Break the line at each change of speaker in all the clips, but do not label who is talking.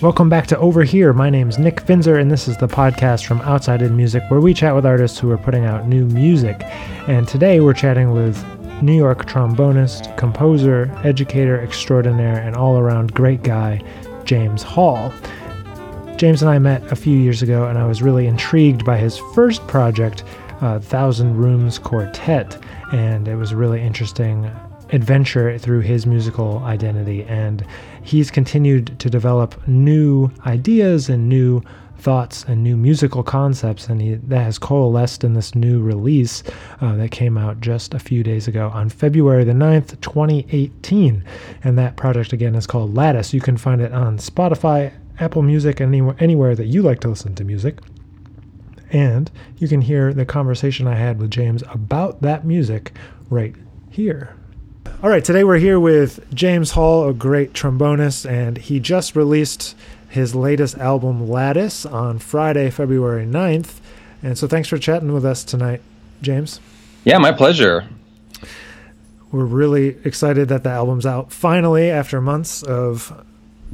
Welcome back to Over Here. My name's Nick Finzer, and this is the podcast from Outside in Music, where we chat with artists who are putting out new music. And today we're chatting with New York trombonist, composer, educator extraordinaire, and all around great guy, James Hall. James and I met a few years ago, and I was really intrigued by his first project, uh, Thousand Rooms Quartet, and it was really interesting adventure through his musical identity. And he's continued to develop new ideas and new thoughts and new musical concepts, and he, that has coalesced in this new release uh, that came out just a few days ago on February the 9th, 2018. And that project again is called Lattice. You can find it on Spotify, Apple Music, anywhere, anywhere that you like to listen to music. And you can hear the conversation I had with James about that music right here. All right, today we're here with James Hall, a great trombonist, and he just released his latest album, Lattice, on Friday, February 9th. And so thanks for chatting with us tonight, James.
Yeah, my pleasure.
We're really excited that the album's out finally after months of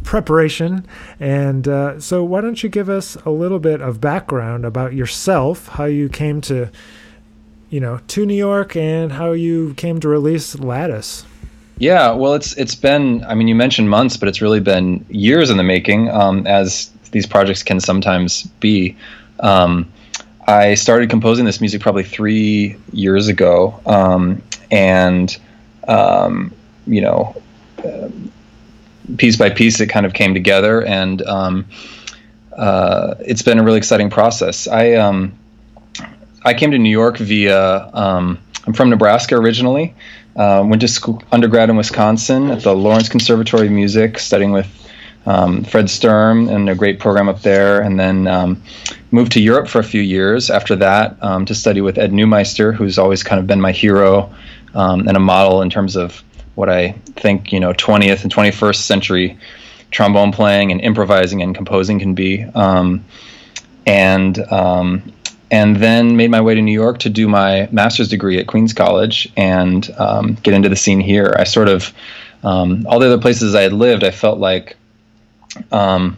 preparation. And uh, so, why don't you give us a little bit of background about yourself, how you came to you know, to New York and how you came to release Lattice.
Yeah, well, it's it's been. I mean, you mentioned months, but it's really been years in the making, um, as these projects can sometimes be. Um, I started composing this music probably three years ago, um, and um, you know, uh, piece by piece, it kind of came together, and um, uh, it's been a really exciting process. I um, I came to New York via. Um, I'm from Nebraska originally. Uh, went to school undergrad in Wisconsin at the Lawrence Conservatory of Music, studying with um, Fred Sturm and a great program up there, and then um, moved to Europe for a few years after that um, to study with Ed Neumeister, who's always kind of been my hero um, and a model in terms of what I think you know 20th and 21st century trombone playing and improvising and composing can be. Um, and and then made my way to New York to do my master's degree at Queens College and um, get into the scene here. I sort of, um, all the other places I had lived, I felt like um,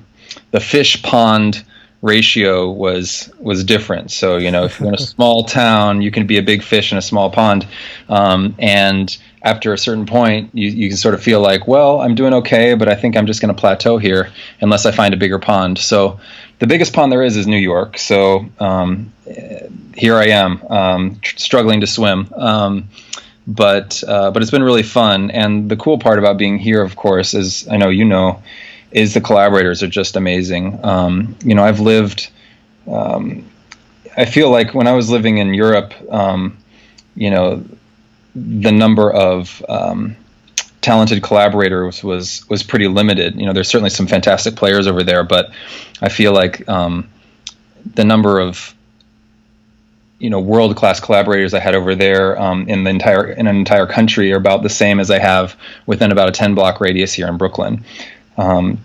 the fish pond ratio was was different. So you know, if you're in a small town, you can be a big fish in a small pond, um, and after a certain point, you, you can sort of feel like, well, I'm doing okay, but I think I'm just going to plateau here unless I find a bigger pond. So the biggest pond there is is New York. So um, here I am, um, tr- struggling to swim. Um, but uh, but it's been really fun. And the cool part about being here, of course, is I know you know, is the collaborators are just amazing. Um, you know, I've lived. Um, I feel like when I was living in Europe, um, you know, the number of talented collaborators was was pretty limited. You know, there's certainly some fantastic players over there, but I feel like um, the number of you know world class collaborators I had over there um, in the entire in an entire country are about the same as I have within about a 10 block radius here in Brooklyn. Um,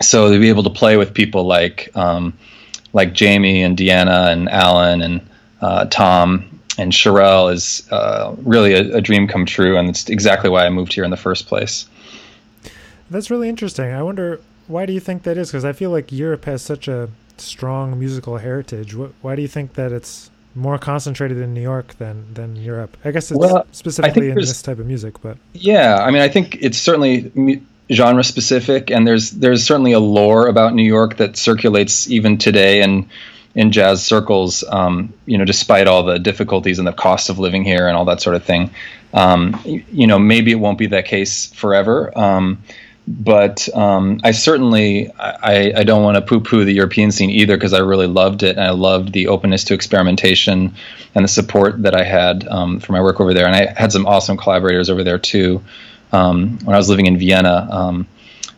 so to be able to play with people like um, like Jamie and Deanna and Allan and uh, Tom and Sharel is uh, really a, a, dream come true, and it's exactly why I moved here in the first place.
That's really interesting. I wonder why do you think that is? Because I feel like Europe has such a strong musical heritage. Why do you think that it's more concentrated in New York than than Europe? I guess it's well, specifically in this type of music, but
yeah, I mean, I think it's certainly genre specific, and there's there's certainly a lore about New York that circulates even today, and in jazz circles, um, you know, despite all the difficulties and the cost of living here and all that sort of thing. Um, you know, maybe it won't be that case forever. Um, but um, I certainly I, I don't want to poo-poo the European scene either because I really loved it and I loved the openness to experimentation and the support that I had um, for my work over there. And I had some awesome collaborators over there too. Um, when I was living in Vienna,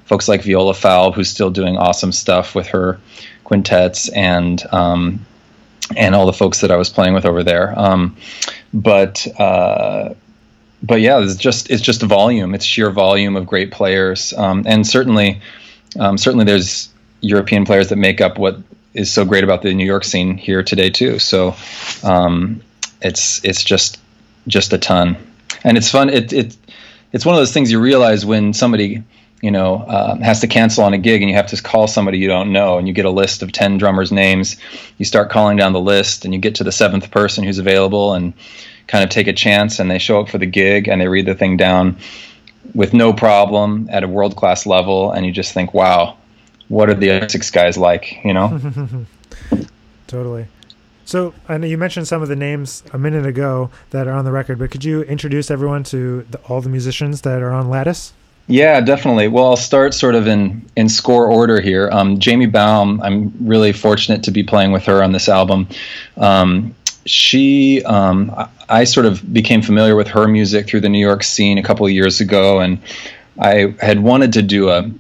folks like Viola Falb, who's still doing awesome stuff with her quintets and um, and all the folks that I was playing with over there. Um, but uh, but yeah, it's just it's just volume. It's sheer volume of great players, um, and certainly um, certainly there's European players that make up what is so great about the New York scene here today too. So um, it's it's just just a ton, and it's fun. It it it's one of those things you realize when somebody you know, uh, has to cancel on a gig and you have to call somebody you don't know and you get a list of 10 drummers' names. You start calling down the list and you get to the seventh person who's available and kind of take a chance and they show up for the gig and they read the thing down with no problem at a world class level. And you just think, wow, what are the other six guys like, you know?
totally. So I know you mentioned some of the names a minute ago that are on the record, but could you introduce everyone to the, all the musicians that are on Lattice?
Yeah, definitely. Well, I'll start sort of in in score order here. Um, Jamie Baum, I'm really fortunate to be playing with her on this album. Um, she, um, I sort of became familiar with her music through the New York scene a couple of years ago, and I had wanted to do a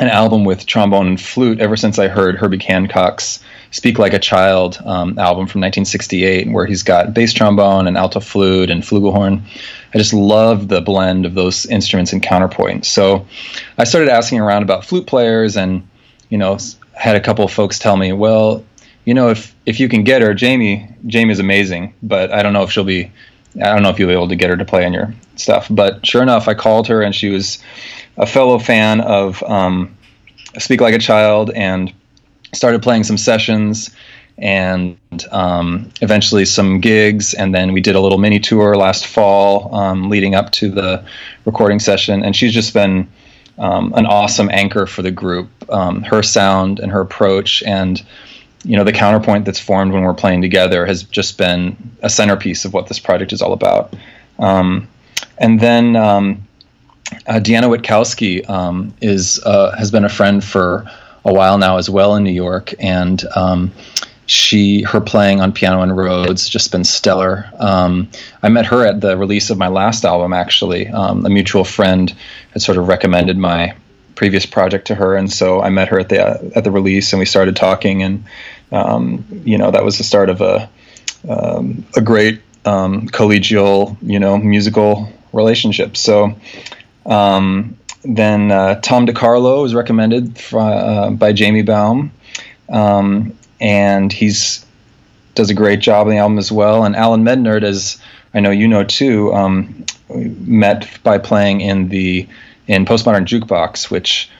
an album with trombone and flute ever since I heard Herbie Hancock's "Speak Like a Child" um, album from 1968, where he's got bass trombone and alto flute and flugelhorn. I just love the blend of those instruments and counterpoint. So I started asking around about flute players, and you know, had a couple of folks tell me, well, you know, if if you can get her, Jamie, Jamie is amazing, but I don't know if she'll be. I don't know if you'll be able to get her to play on your stuff. But sure enough, I called her, and she was a fellow fan of um, Speak Like a Child, and started playing some sessions and um, eventually some gigs. And then we did a little mini tour last fall um, leading up to the recording session. And she's just been um, an awesome anchor for the group. Um, her sound and her approach and you know the counterpoint that's formed when we're playing together has just been a centerpiece of what this project is all about. Um, and then um, uh, Deanna Witkowski is uh, has been a friend for a while now as well in New York, and um, she her playing on piano and Rhodes just been stellar. Um, I met her at the release of my last album. Actually, um, a mutual friend had sort of recommended my previous project to her, and so I met her at the uh, at the release, and we started talking, and um, you know that was the start of a um, a great um, collegial, you know, musical relationship. So. Um, then uh, Tom DiCarlo was recommended uh, by Jamie Baum. Um, and he's does a great job on the album as well. And Allan Mednard, as I know you know too, um, met by playing in the in postmodern jukebox, which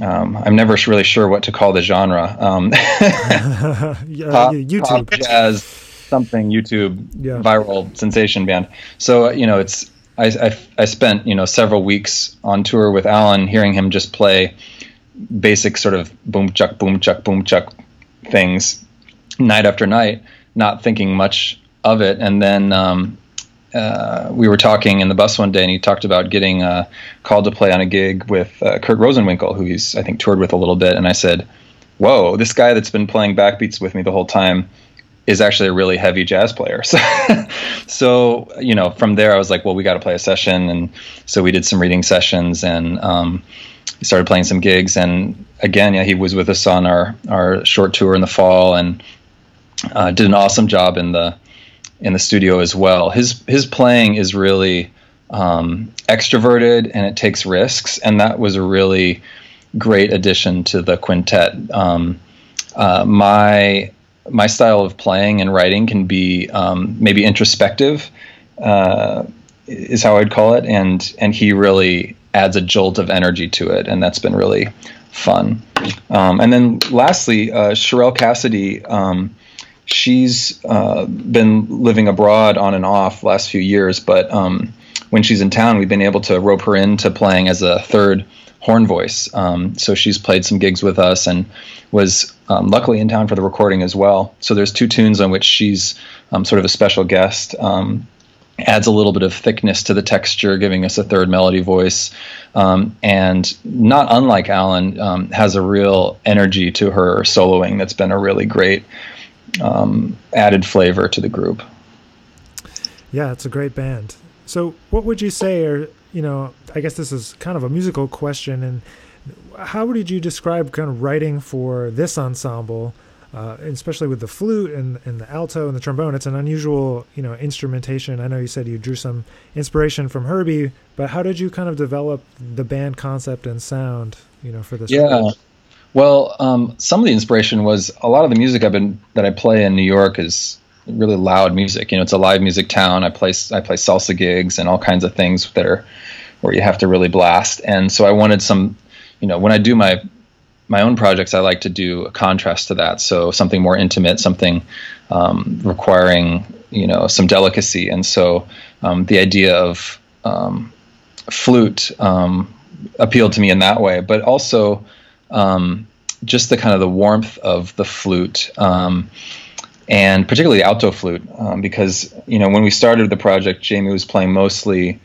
um, I'm never really sure what to call the genre. Um,
yeah, pop, YouTube,
pop, jazz, something YouTube yeah. viral sensation band. So you know, it's I, I, I spent you know several weeks on tour with Allan, hearing him just play basic sort of boom chuck boom chuck boom chuck things night after night, not thinking much of it. And then um, uh, we were talking in the bus one day, and he talked about getting uh, called to play on a gig with uh, Kurt Rosenwinkel, who he's I think toured with a little bit. And I said, "Whoa, this guy that's been playing backbeats with me the whole time." Is actually a really heavy jazz player. So, so you know, from there I was like, well, we got to play a session, and so we did some reading sessions, and um, started playing some gigs. And again, yeah, he was with us on our our short tour in the fall, and uh, did an awesome job in the in the studio as well. His his playing is really um, extroverted and it takes risks, and that was a really great addition to the quintet. Um, uh, my my style of playing and writing can be um, maybe introspective, uh, is how I'd call it, and and he really adds a jolt of energy to it, and that's been really fun. Um, and then lastly, uh, Sharel Cassity. Um, she's uh, been living abroad on and off last few years, but um, when she's in town, we've been able to rope her into playing as a third horn voice. Um, so she's played some gigs with us and was um, luckily in town for the recording as well. So there's two tunes on which she's um, sort of a special guest. Um, adds a little bit of thickness to the texture, giving us a third melody voice. Um, and not unlike Allan, um, has a real energy to her soloing that's been a really great added flavor to the group.
Yeah, it's a great band. So, what would you say are, you know, I guess this is kind of a musical question, and how would you describe kind of writing for this ensemble? uh, especially with the flute and, and the alto and the trombone. It's an unusual, you know, instrumentation. I know you said you drew some inspiration from Herbie, but how did you kind of develop the band concept and sound, you know, for this?
Yeah. Record? Well, um, some of the inspiration was a lot of the music I've been that I play in New York is really loud music. You know, it's a live music town. I play I play salsa gigs and all kinds of things that are where you have to really blast. And so I wanted some you know, when I do my my own projects, I like to do a contrast to that. So something more intimate, something um, requiring you know some delicacy. And so um, the idea of um, flute um, appealed to me in that way, but also um, just the kind of the warmth of the flute. Um, and particularly alto flute, because you know when we started the project, Jamie was playing mostly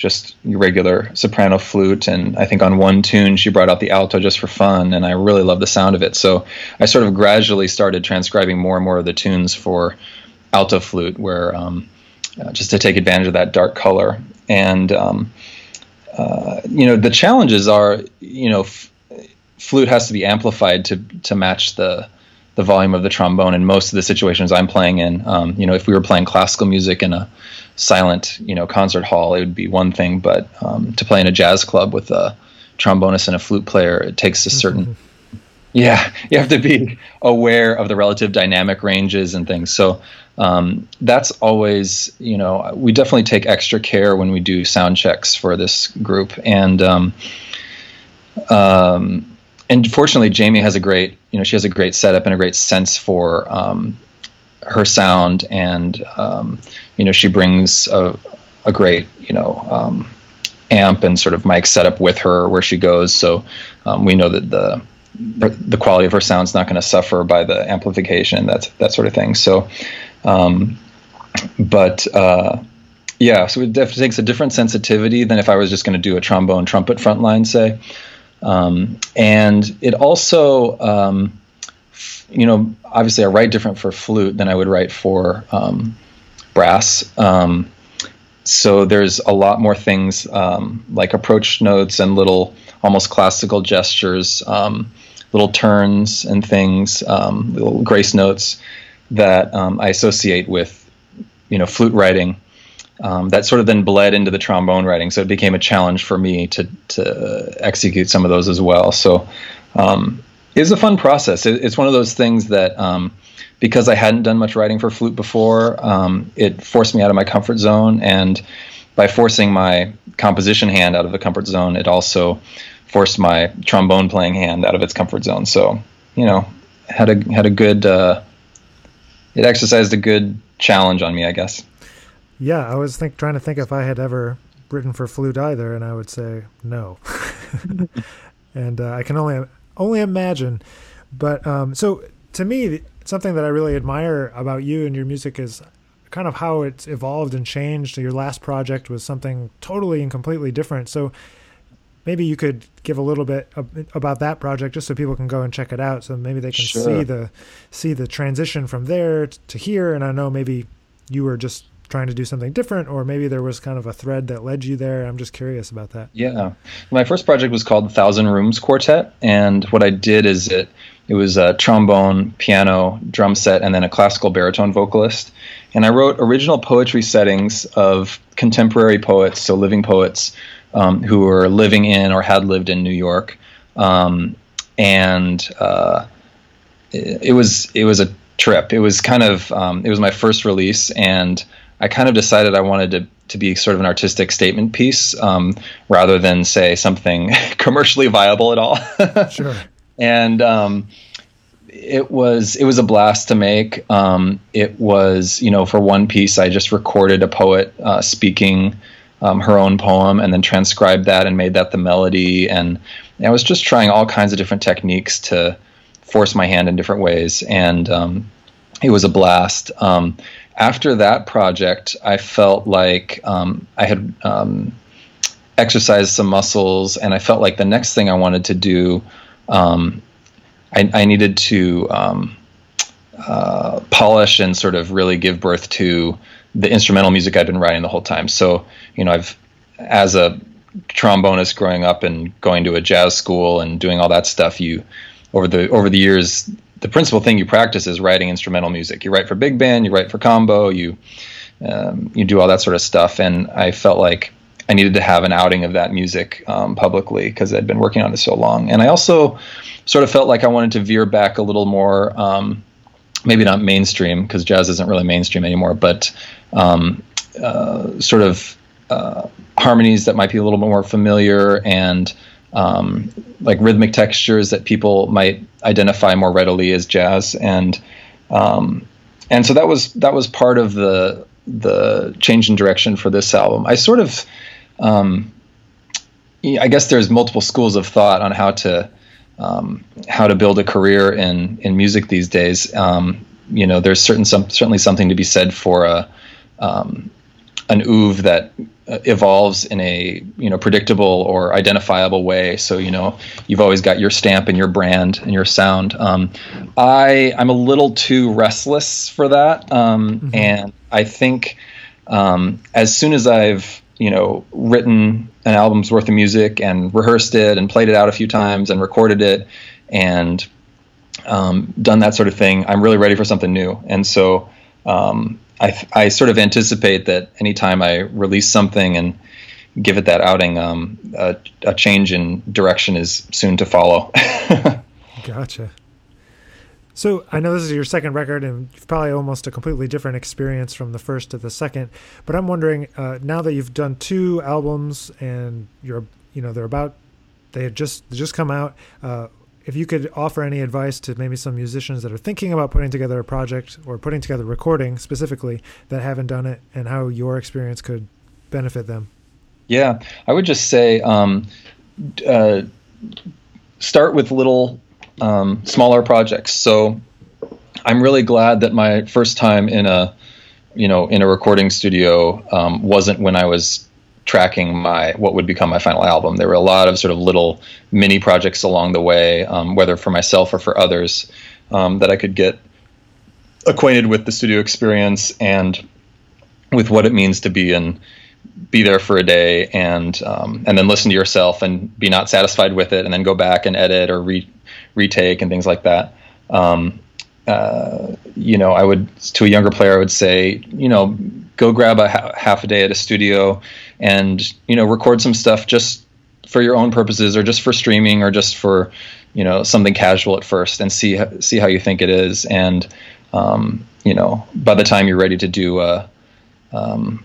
just regular soprano flute. And I think on one tune, she brought out the alto just for fun. And I really love the sound of it. So I sort of gradually started transcribing more and more of the tunes for alto flute, where um, uh, just to take advantage of that dark color. And, um, uh, you know, the challenges are, you know, f- flute has to be amplified to, to match the, the volume of the trombone in most of the situations I'm playing in. Um, you know, if we were playing classical music in a silent, you know, concert hall, it would be one thing. But um, to play in a jazz club with a trombonist and a flute player, it takes a certain. Mm-hmm. Yeah, you have to be aware of the relative dynamic ranges and things. So um, that's always, you know, we definitely take extra care when we do sound checks for this group. And um, um, and fortunately, Jamie has a great, you know, she has a great setup and a great sense for um, her sound, and um, you know she brings a, a great you know um, amp and sort of mic setup with her where she goes. So um, we know that the the quality of her sound is not going to suffer by the amplification that that sort of thing. So, um, but uh, yeah, so it definitely takes a different sensitivity than if I was just going to do a trombone trumpet front line, say. Um, and it also um, you know, obviously I write different for flute than I would write for um, brass. Um, so there's a lot more things um, like approach notes and little almost classical gestures, little turns and things, little grace notes that I associate with, you know, flute writing. That sort of then bled into the trombone writing, so it became a challenge for me to to execute some of those as well. So um, it's a fun process. It, it's one of those things that um, because I hadn't done much writing for flute before, um, it forced me out of my comfort zone, and by forcing my composition hand out of the comfort zone, it also forced my trombone playing hand out of its comfort zone. So you know, had a had a good uh, it exercised a good challenge on me, I guess.
Yeah, I was think trying to think if I had ever written for flute either, and I would say no. and uh, I can only only imagine. But um, so to me, something that I really admire about you and your music is kind of how it's evolved and changed. Your last project was something totally and completely different. So maybe you could give a little bit about that project just so people can go and check it out so maybe they can sure. see the see the transition from there to here and I know maybe you were just trying to do something different, or maybe there was kind of a thread that led you there. I'm just curious about that.
Yeah, my first project was called Thousand Rooms Quartet, and what I did is it it was a trombone, piano, drum set, and then a classical baritone vocalist. And I wrote original poetry settings of contemporary poets, so living poets um, who were living in or had lived in New York. Um, and uh, it, it, was it was a trip. It was kind of um, it was my first release, and I kind of decided I wanted to to be sort of an artistic statement piece um, rather than say something commercially viable at all.
sure.
And um, it was it was a blast to make. Um, it was you know for one piece I just recorded a poet uh, speaking um, her own poem and then transcribed that and made that the melody and I was just trying all kinds of different techniques to force my hand in different ways and um, it was a blast. Um, after that project, I felt like um, I had um, exercised some muscles, and I felt like the next thing I wanted to do, um, I, I, needed to um, uh, polish and sort of really give birth to the instrumental music I'd been writing the whole time. So, you know, I've as a trombonist growing up and going to a jazz school and doing all that stuff, you over the over the years the principal thing you practice is writing instrumental music. You write for big band, you write for combo, you um, you do all that sort of stuff. And I felt like I needed to have an outing of that music um, publicly because I'd been working on it so long. And I also sort of felt like I wanted to veer back a little more, um, maybe not mainstream because jazz isn't really mainstream anymore, but um, uh, sort of uh, harmonies that might be a little bit more familiar and um, like rhythmic textures that people might identify more readily as jazz, and um, and so that was that was part of the the change in direction for this album. I sort of, um, I guess there's multiple schools of thought on how to um, how to build a career in in music these days. Um, you know, there's certain some certainly something to be said for a um, an oeuvre that evolves in a you know predictable or identifiable way. So you know you've always got your stamp and your brand and your sound. Um, I I'm a little too restless for that, um, mm-hmm. and I think um, as soon as I've you know written an album's worth of music and rehearsed it and played it out a few times and recorded it and um, done that sort of thing, I'm really ready for something new. And so um, I, I sort of anticipate that anytime I release something and give it that outing, um, a, a, change in direction is soon to follow.
gotcha. So I know this is your second record, and probably almost a completely different experience from the first to the second. But I'm wondering, uh, now that you've done two albums and you're, you know, they're about, they had just just come out. Uh, if you could offer any advice to maybe some musicians that are thinking about putting together a project or putting together recording specifically that haven't done it and how your experience could benefit them.
Yeah, I would just say um, uh, start with little, um, smaller projects. So I'm really glad that my first time in a, you know, in a recording studio um, wasn't when I was tracking my what would become my final album. There were a lot of sort of little mini projects along the way, um, whether for myself or for others, um, that I could get acquainted with the studio experience and with what it means to be in be there for a day and um, and then listen to yourself and be not satisfied with it and then go back and edit or re- retake and things like that. Um, uh, you know, I would to a younger player, I would say, you know, go grab a ha- half a day at a studio and you know record some stuff just for your own purposes or just for streaming or just for you know something casual at first and see see how you think it is. And um, you know by the time you're ready to do a um,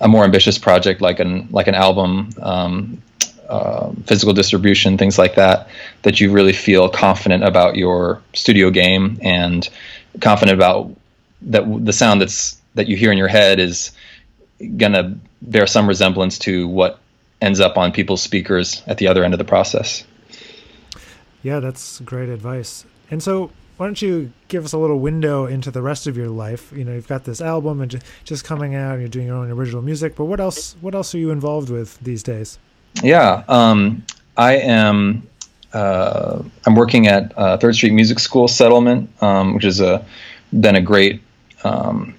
a more ambitious project like an like an album um, uh, physical distribution things like that that you really feel confident about your studio game and confident about that the sound that's that you hear in your head is gonna bear some resemblance to what ends up on people's speakers at the other end of the process.
Yeah, that's great advice. And so, why don't you give us a little window into the rest of your life? You know, you've got this album and just coming out, and you're doing your own original music. But what else? What else are you involved with these days?
Yeah, um, I am. Uh, I'm working at uh, Third Street Music School Settlement, um, which has been a great um,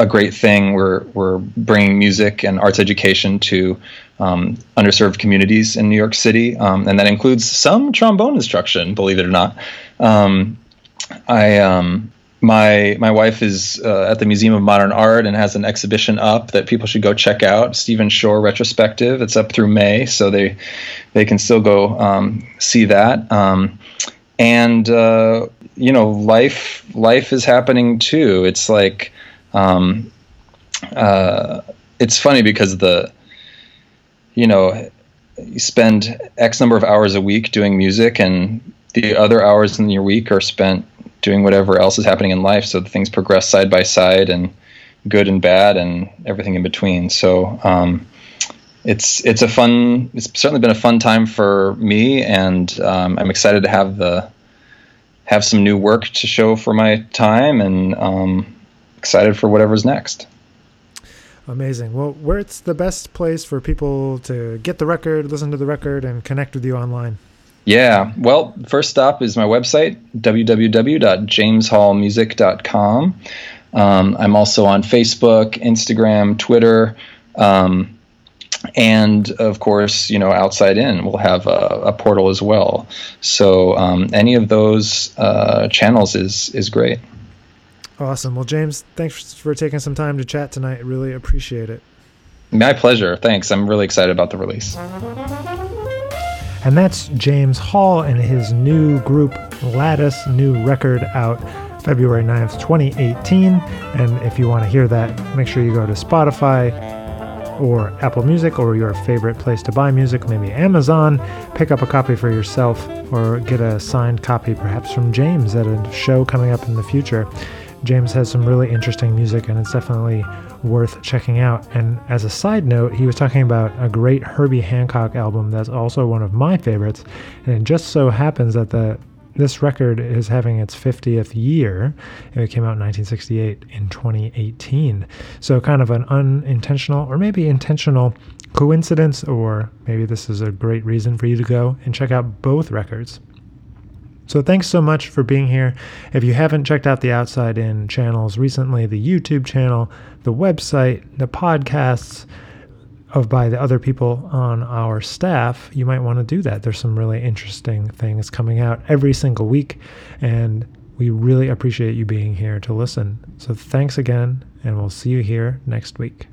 a great thing. We're we're bringing music and arts education to um, underserved communities in New York City, um, and that includes some trombone instruction. Believe it or not, um, I um, my my wife is uh, at the Museum of Modern Art and has an exhibition up that people should go check out. Stephen Shore retrospective. It's up through May, so they they can still go um, see that. And uh, you know, life life is happening too. It's like um, uh, it's funny because the you know you spend X number of hours a week doing music, and the other hours in your week are spent doing whatever else is happening in life. So the things progress side by side, and good and bad, and everything in between. So um, it's it's a fun. It's certainly been a fun time for me, and um, I'm excited to have the have some new work to show for my time, and um, excited for whatever's next.
Amazing. Well, where's the best place for people to get the record, listen to the record, and connect with you online?
Yeah. Well, first stop is my website, www.jameshallmusic.com. Um, I'm also on Facebook, Instagram, Twitter, um, and of course, you know, Outside In will have a, a portal as well. So um, any of those uh, channels is is great.
Awesome. Well, James, thanks for taking some time to chat tonight. Really appreciate it.
My pleasure. Thanks. I'm really excited about the release.
And that's James Hall and his new group, Lattice, new record out February 9th, 2018. And if you want to hear that, make sure you go to Spotify or Apple Music or your favorite place to buy music, maybe Amazon. Pick up a copy for yourself or get a signed copy perhaps from James at a show coming up in the future. James has some really interesting music and it's definitely worth checking out. And as a side note, he was talking about a great Herbie Hancock album that's also one of my favorites. And it just so happens that the this record is having its 50th year. It came out in 1968 in 2018. So, kind of an unintentional or maybe intentional coincidence, or maybe this is a great reason for you to go and check out both records. So, thanks so much for being here. If you haven't checked out the Outside In channels recently, the YouTube channel, the website, the podcasts, of by the other people on our staff, you might want to do that. There's some really interesting things coming out every single week, and we really appreciate you being here to listen. So thanks again, and we'll see you here next week.